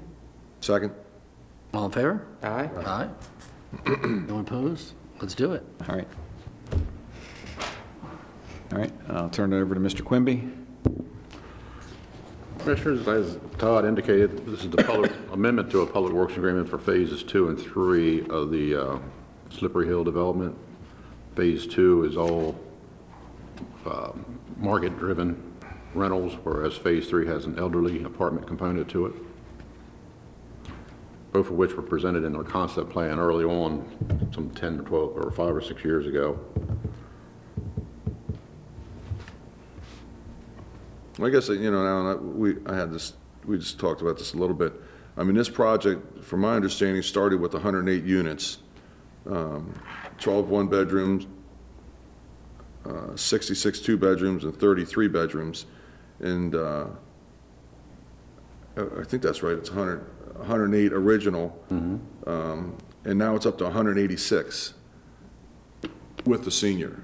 Second? All in favor? Aye. Aye. No one opposed? Let's do it. All right. All right, I'll turn it over to Mr. Quimby. Commissioners, as Todd indicated, this is the public amendment to a public works agreement for phases two and three of the uh, Slippery Hill development. Phase two is all um, market-driven rentals, whereas phase three has an elderly apartment component to it both of which were presented in our concept plan early on, some 10 or 12, or five or six years ago. I guess, you know, Alan, I- we, I had this, we just talked about this a little bit. I mean, this project, from my understanding, started with 108 units, um, 12 one-bedrooms, uh, 66 two-bedrooms, and 33 bedrooms. And uh, I I think that's right, it's 100, 108 original. Um, And now it's up to 186 with the senior,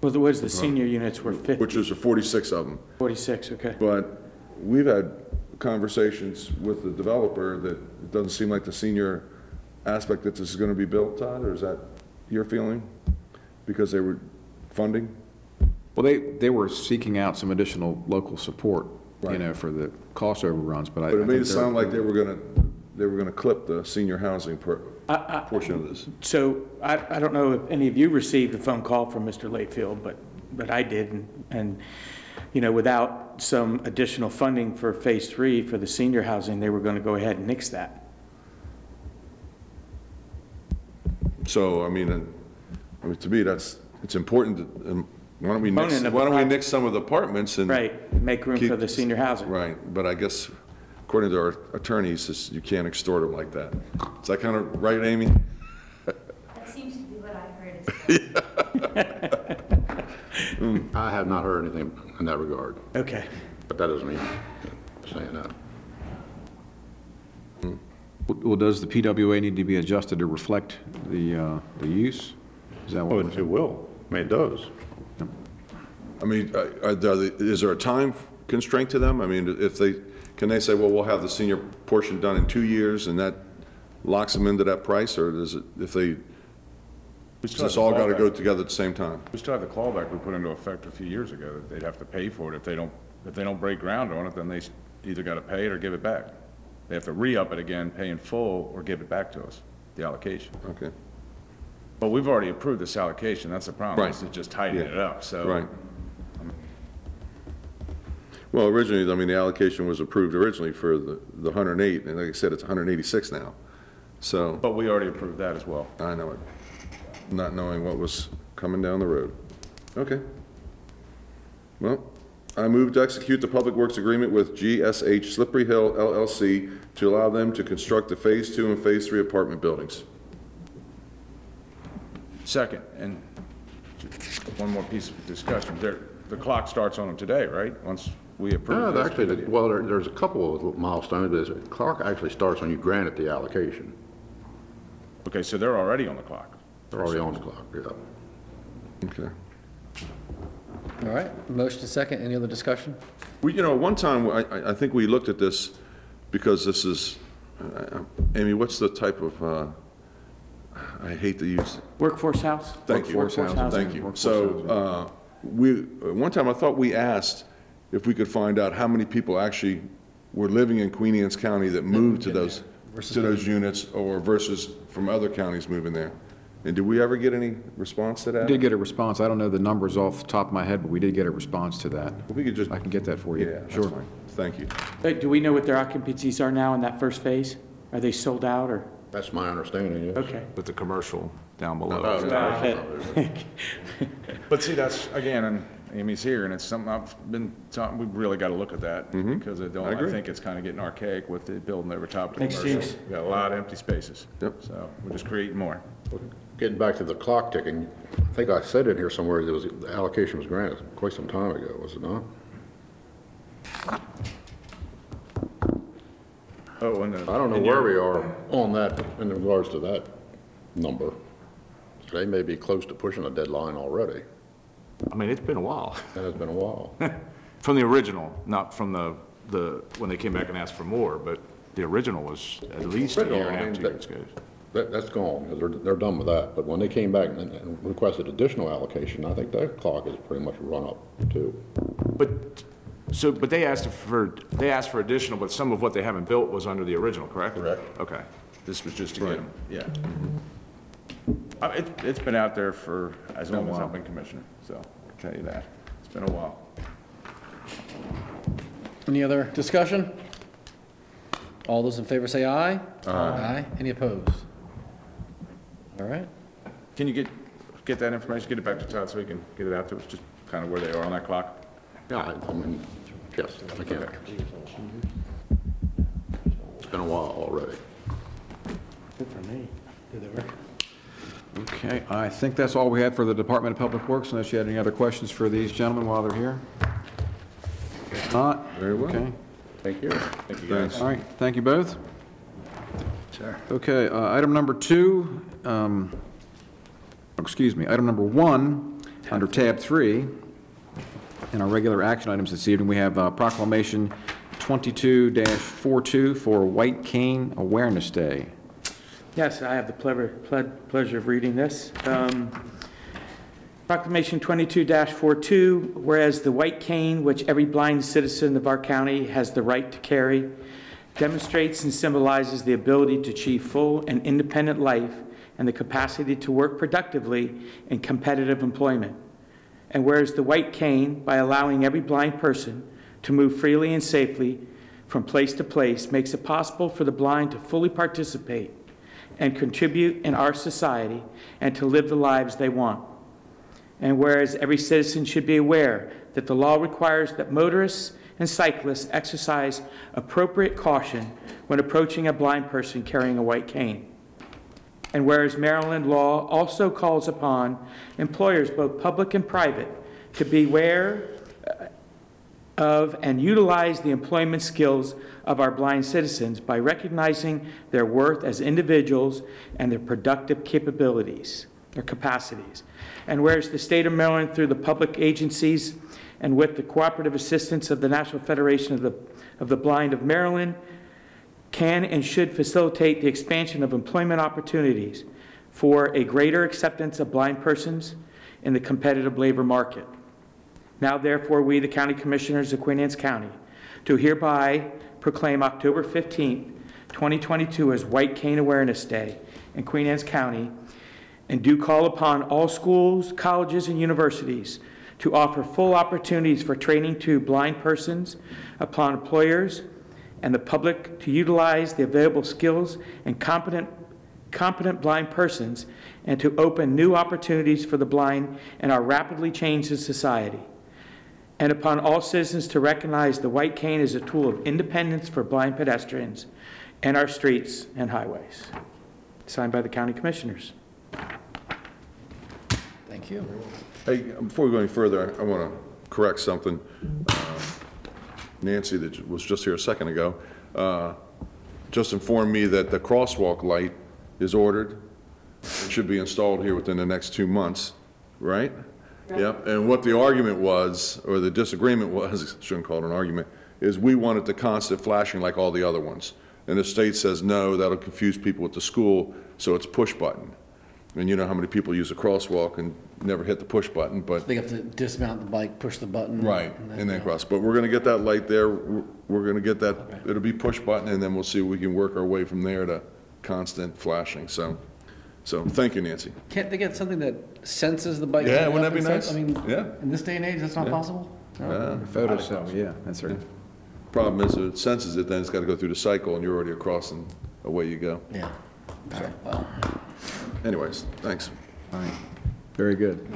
Well, the was the senior units were 50, which is 46 of them. 46, okay. But we've had conversations with the developer that it doesn't seem like the senior aspect that this is gonna be built, Todd, or is that your feeling? Because they were funding? Well, they, they were seeking out some additional local support, you Right. know, for the cost overruns, but I. But it I made think it they're- sound like they were gonna, they were gonna clip the senior housing per, portion of this. So I, I don't know if any of you received a phone call from Mr. Layfield, but, but I did. and- And, you know, without some additional funding for Phase Three for the senior housing, they were going to go ahead and nix that. So, I mean, and- I mean, to me, that's, it's important, that- and um, why don't we nix, Component of the why don't we project. nix some of the apartments and. Right, make room for Keep- the senior housing. Right, but I guess according to our attorneys, is you can't extort them like that. Is that kind of right, Amy? That seems to be what I heard as well. I have not heard anything in that regard, Okay. but that doesn't mean saying that. Well, does the PWA need to be adjusted to reflect the, uh, the use? Is that Oh, what? it it will. I mean, it does. I mean, uh, are there, is there a time constraint to them? I mean, if they, can they say, well, we'll have the senior portion done in two years, and that locks them into that price, or does it, if they, it's still have just all got to go together at the same time? We still have the clawback we put into effect a few years ago, that they'd have to pay for it. If they don't, if they don't break ground on it, then they s- either got to pay it or give it back. They have to re-up it again, pay in full, or give it back to us, the allocation. Okay, But we've already approved this allocation, that's the problem. Right. This is just tightening Yeah. it up, so. right. Well, originally, I mean, the allocation was approved originally for the, the 108, and like I said, it's 186 now. So, But we already approved that as well. I know it, not knowing what was coming down the road. Okay. Well, I move to execute the Public Works Agreement with GSH Slippery Hill LLC to allow them to construct the Phase Two and Phase Three apartment buildings. Second, and one more piece of discussion, there, the clock starts on them today, right? Once we approve No, this. actually, the- well, there- there's a couple of milestones. There's- Clock actually starts when you grant it the allocation. Okay, so they're already on the clock. They're already on the clock, yeah. Okay. All right, motion to second, any other discussion? We, you know, one time, I, I- I think we looked at this because this is, uh, Amy, what's the type of, uh, I hate to use, Workforce house? Thank you. Workforce housing. Thank you. So, uh, we, uh, one time I thought we asked if we could find out how many people actually were living in Queen Anne's County that moved to those, to those units, or versus from other counties moving there. And did we ever get any response to that? We did get a response. I don't know the numbers off the top of my head, but we did get a response to that. If we could just, I can get that for you. yeah, that's Sure. fine. Thank you. Hey, Do we know what their occupancies are now in that first phase? Are they sold out or? That's my understanding, yes. Okay. With the commercial down below. Okay. But see, that's, again, and Amy's here, and it's something I've been talking, we've really got to look at that, mm-hmm. because I don't, I I agree. think it's kind of getting archaic with the building over top of the Thanks, commercial. James. We Got a lot of empty spaces. Yep. So we're just creating more. Getting back to the clock ticking, I think I said in here somewhere, there was, the allocation was granted quite some time ago, was it not? Oh, and the. I don't know where we are on that in regards to that number. They may be close to pushing a deadline already, I mean, it's been a while. and it's been a while. From the original, not from the, the, when they came back and asked for more, but the original was at least a year and a half, two years ago. That, that's gone, 'cause they're, they're done with that. But when they came back and, and requested additional allocation, I think that clock is pretty much run up too. But, so, but they asked for, they asked for additional, but some of what they haven't built was under the original, correct? Correct. Okay. This was just to get them, yeah. Uh, it, it's been out there for as long as I've been commissioner, so I'll tell you that. It's been a while. Any other discussion? All those in favor say aye. Aye. Any opposed? All right, Can you get, get that information, get it back to Todd so we can get it out to us, just kind of where they are on that clock? Yeah, I, I mean, Yes, I can. It's been a while already. Good for me. Did it work? Okay, I think that's all we had for the Department of Public Works, unless you had any other questions for these gentlemen while they're here? If not? Very well. Okay, Thank you. Thanks. all right, thank you both. Sir. Okay, uh, item number two, um, excuse me, item number one, under tab three, in our regular action items this evening, we have uh, proclamation 22-42 for White Cane Awareness Day. Yes, I have the pleasure, ple- pleasure of reading this. Um, Proclamation 22-42, whereas the white cane, which every blind citizen of our county has the right to carry, demonstrates and symbolizes the ability to achieve full and independent life and the capacity to work productively in competitive employment. And whereas the white cane, by allowing every blind person to move freely and safely from place to place, makes it possible for the blind to fully participate and contribute in our society and to live the lives they want. And whereas every citizen should be aware that the law requires that motorists and cyclists exercise appropriate caution when approaching a blind person carrying a white cane. And whereas Maryland law also calls upon employers, both public and private, to beware of and utilize the employment skills of our blind citizens by recognizing their worth as individuals and their productive capabilities or capacities. And whereas the state of Maryland, through the public agencies and with the cooperative assistance of the National Federation of the, of the Blind of Maryland, can and should facilitate the expansion of employment opportunities for a greater acceptance of blind persons in the competitive labor market. Now therefore, we, the County Commissioners of Queen Anne's County, do hereby proclaim October 15th, 2022 as White Cane Awareness Day in Queen Anne's County, and do call upon all schools, colleges, and universities to offer full opportunities for training to blind persons upon employers and the public to utilize the available skills and competent, competent blind persons and to open new opportunities for the blind in our rapidly changing society and upon all citizens to recognize the white cane as a tool of independence for blind pedestrians in our streets and highways. Signed by the county commissioners. Thank you. Hey, before we go any further, I want to correct something. Uh, Nancy, that was just here a second ago, uh, just informed me that the crosswalk light is ordered. It should be installed here within the next two months, right? Yep, and what the argument was, or the disagreement was, shouldn't call it an argument, is we wanted the constant flashing like all the other ones. And the state says, no, that'll confuse people at the school, so it's push button. And you know how many people use a crosswalk and never hit the push button, but They have to dismount the bike, push the button. Right, and then cross, but we're gonna get that light there, we're we're gonna get that, it'll be push button, and then we'll see if we can work our way from there to constant flashing, so, so, thank you, Nancy. Can't they get something that senses the bike? Yeah, wouldn't that be and stuff? nice? I mean, Yeah. in this day and age, that's not Yeah. possible? Uh, Photo cell, yeah, that's right. Problem is, if it senses it, then it's gotta go through the cycle, and you're already across, and away you go. Yeah. All right, well, Anyways, thanks. All right, very good.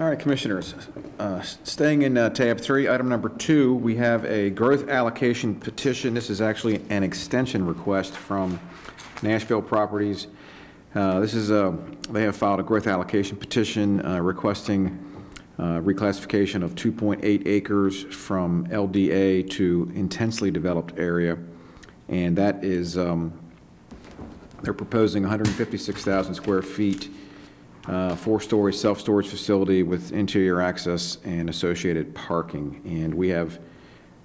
All right, Commissioners, uh, staying in uh, tab three, item number two, we have a growth allocation petition. This is actually an extension request from Nashville Properties. Uh, This is, a- they have filed a growth allocation petition uh, requesting uh, reclassification of 2.8 acres from LDA to intensely developed area. And that is, um, they're proposing 156,000 square feet, uh, four-story self-storage facility with interior access and associated parking. And we have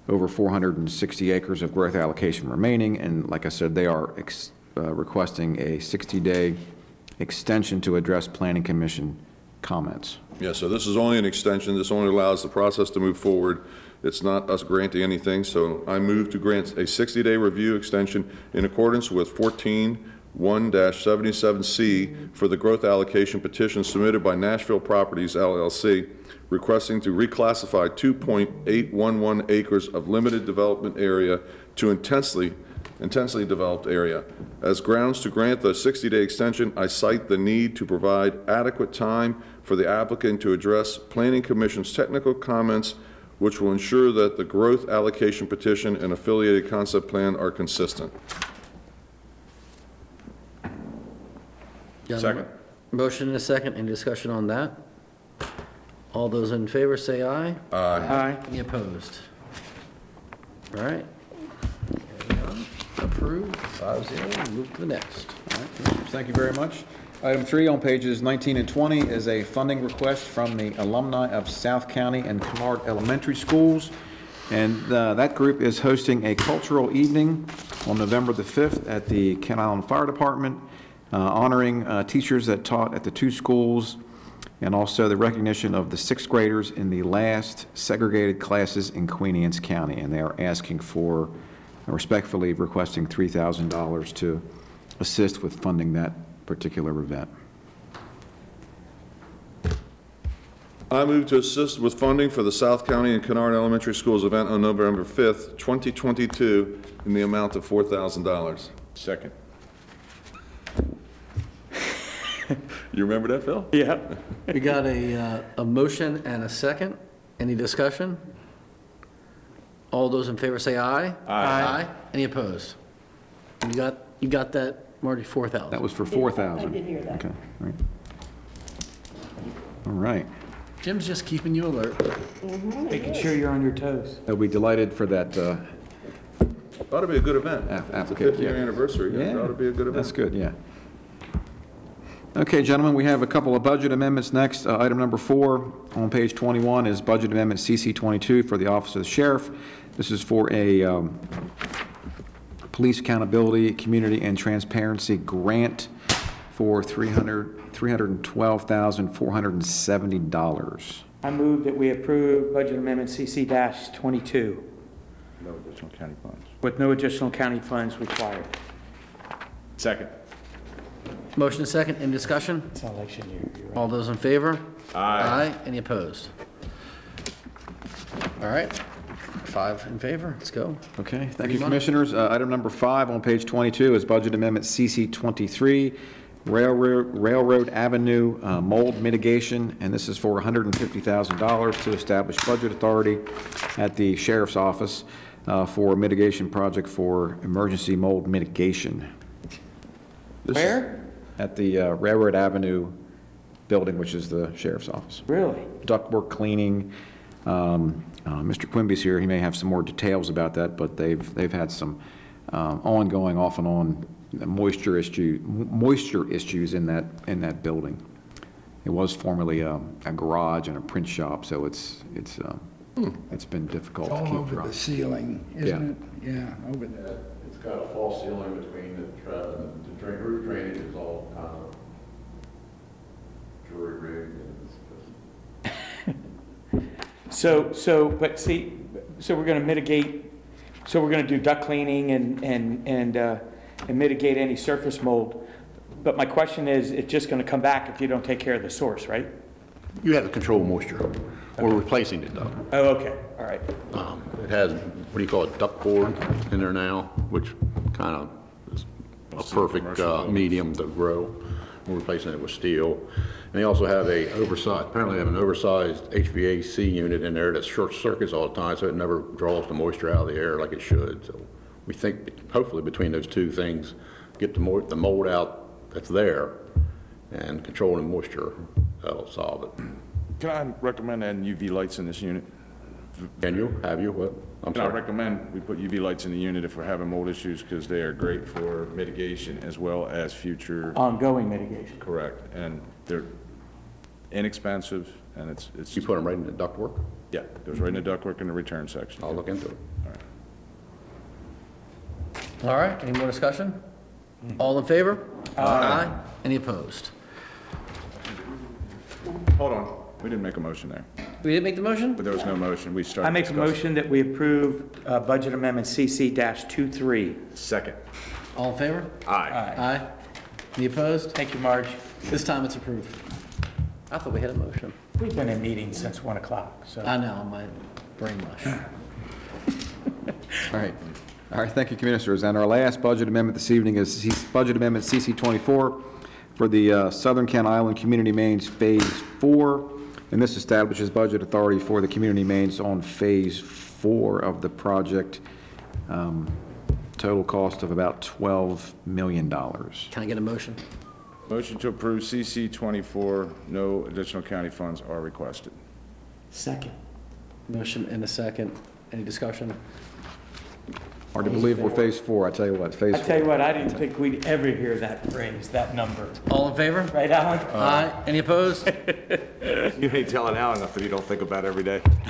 over 460 acres of growth allocation remaining, and like I said, they are ex- uh, requesting a 60-day extension to address Planning Commission comments. Yeah, so this is only an extension, this only allows the process to move forward. It's not us granting anything, so I move to grant a 60-day review extension in accordance with 14-1-77C for the growth allocation petition submitted by Nashville Properties LLC requesting to reclassify 2.811 acres of limited development area to intensely intensely developed area. As grounds to grant the 60-day extension, I cite the need to provide adequate time for the applicant to address Planning Commission's technical comments which will ensure that the growth allocation petition and affiliated concept plan are consistent. Got a Second. Motion and a second, any discussion on that? All those in favor say aye. Aye. Any opposed? All right. Carry on. Approved, five zero, move to the next. Thank you very much. Item three on pages 19 and 20 is a funding request from the alumni of South County and Kennard Elementary Schools. And uh, that group is hosting a cultural evening on November the 5th at the Kent Island Fire Department, uh, honoring uh, teachers that taught at the two schools, and also the recognition of the sixth graders in the last segregated classes in Queen Anne's County. And they are asking for, respectfully requesting $3,000 to assist with funding that particular event. I move to assist with funding for the South County and Kennard Elementary Schools event on November 5th, 2022, in the amount of $4,000. Second. You remember that, Phil? Yeah. We got a, uh, a motion and a second. Any discussion? All those in favor say aye. Aye. Any opposed? You got, you got that, Marty, 4,000? That was for 4,000. I did hear that. Okay, all right. All right. Jim's just keeping you alert. Making sure you're on your toes. I'll be delighted for that. uh, Ought to be a good event. App- It's the application, 50-year yeah. anniversary. It ought to be a good event. That's good, yeah. Okay, gentlemen, we have a couple of budget amendments next. Uh, Item number four on page 21 is Budget Amendment CC 22 for the Office of the Sheriff. This is for a um, Police Accountability, Community, and Transparency Grant for 300 $312,470. I move that we approve Budget Amendment CC-22 No additional county funds. with no additional county funds required. Second. Motion and second, any discussion? It's an election year, you're right. All those in favor? Aye. Aye, Any opposed? All right, five in favor, let's go. Okay, thank Any you, money? Commissioners. Uh, Item number five on page 22 is Budget Amendment CC 23, Railroad Railroad Avenue uh, mold mitigation, and this is for $150,000 to establish budget authority at the Sheriff's Office uh, for a mitigation project for emergency mold mitigation Where? At the uh, Railroad Avenue building, which is the Sheriff's Office. Really? ductwork cleaning. Um, uh, Mr. Quimby's here, he may have some more details about that, but they've, they've had some um, ongoing, off and on moisture issue, moisture issues in that, in that building. It was formerly a, a garage and a print shop, so it's, it's, uh, it's been difficult It's to all keep over dry. the ceiling, isn't it? Yeah, over there. It's got a false ceiling between the, tra- the drain, roof drainage is all kind of jury rigged and it's just. So, so, but see, so we're gonna mitigate, so we're gonna do duct cleaning and, and, and, uh, and mitigate any surface mold. But my question is, it's just gonna come back if you don't take care of the source, right? You have to control moisture. We're replacing the duct. Oh, okay, all right. Um, It has, what do you call it, duct board in there now, which kind of is a perfect uh, medium to grow. We're replacing it with steel. And they also have a oversized, apparently they have an oversized HVAC unit in there that short circuits all the time, so it never draws the moisture out of the air like it should. So we think, hopefully between those two things, get the mo- the mold out that's there and controlling moisture, that'll solve it. Can I recommend adding UV lights in this unit? Can you, have you, what? I'm Can I sorry. recommend we put UV lights in the unit if we're having mold issues, because they are great for mitigation as well as future, Ongoing mitigation. correct, and they're inexpensive, and it's, it's, You put them right in the ductwork? yeah, goes right in the ductwork in the return section. I'll look into it. All right, any more discussion? Hmm. All in favor? Aye. Any opposed? Hold on, we didn't make a motion there, We didn't make the motion? but there was no motion, we started I make a discussing. motion that we approve uh, Budget Amendment CC-23. Second. All in favor? Aye. Aye. Any opposed? Thank you, Marge. This time it's approved. I thought we had a motion. We've been in meetings since 1 o'clock, so. I know, my brain mush. All right. All right, thank you, Commissioners. And our last budget amendment this evening is C- Budget Amendment CC 24 for the uh, Southern Kent Island Community Mains Phase 4. And this establishes budget authority for the community mains on Phase 4 of the project. Um, Total cost of about $12 million. Can I get a motion? Motion to approve CC 24, no additional county funds are requested. Second. Motion and a second. Any discussion? Hard to believe we're Phase 4, I tell you what, Phase I tell you what, I didn't think we'd ever hear that phrase, that number. All in favor? Right, Alan? Aye. Any opposed? You ain't telling Alan nothing you don't think about every day.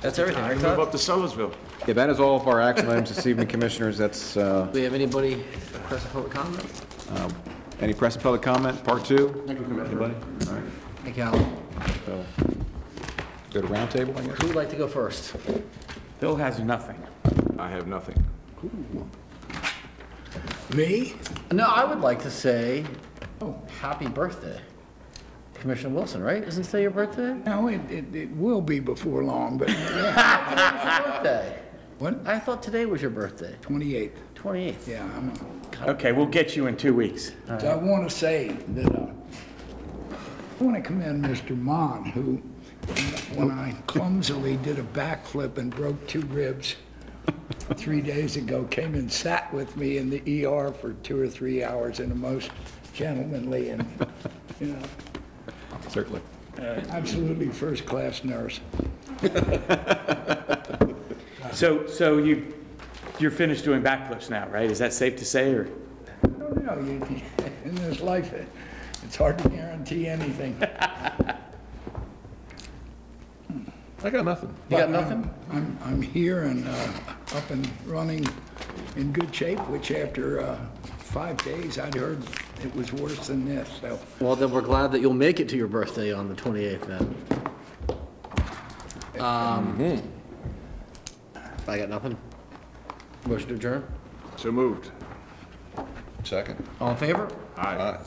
That's everything, right, Move Todd? up to Sudlersville. Yeah, that is all of our action items this evening, Commissioners. That's, uh, Do we have anybody press a public comment? any press and public comment, part two? Anybody? All right, Thank you, Alan. so, go to roundtable, I guess. Who would like to go first? Bill has nothing. I have nothing. Me? No, I would like to say, oh, happy birthday. Commissioner Wilson, right? Isn't today your birthday? No, it, it, it will be before long, but yeah, Birthday. what, I thought today was your birthday, 28th, 28th. yeah. I'm- Okay, we'll get you in two weeks. So I want to say that, uh, I want to commend Mr. Mon, who, when I clumsily did a backflip and broke two ribs three days ago, came and sat with me in the ER for two or three hours in a most gentlemanly and, you know, Certainly. absolutely first-class nurse. So, so you, you're finished doing backflips now, right? Is that safe to say, or? I don't know, you, in this life, it- it's hard to guarantee anything. I got nothing. You got But I'm- nothing? I'm, I'm here and uh, up and running in good shape, which after uh, five days, I'd heard it was worse than this, so. Well, then we're glad that you'll make it to your birthday on the 28th then. Um, I got nothing. Motion to adjourn? So moved. Second. All in favor? Aye. Aye.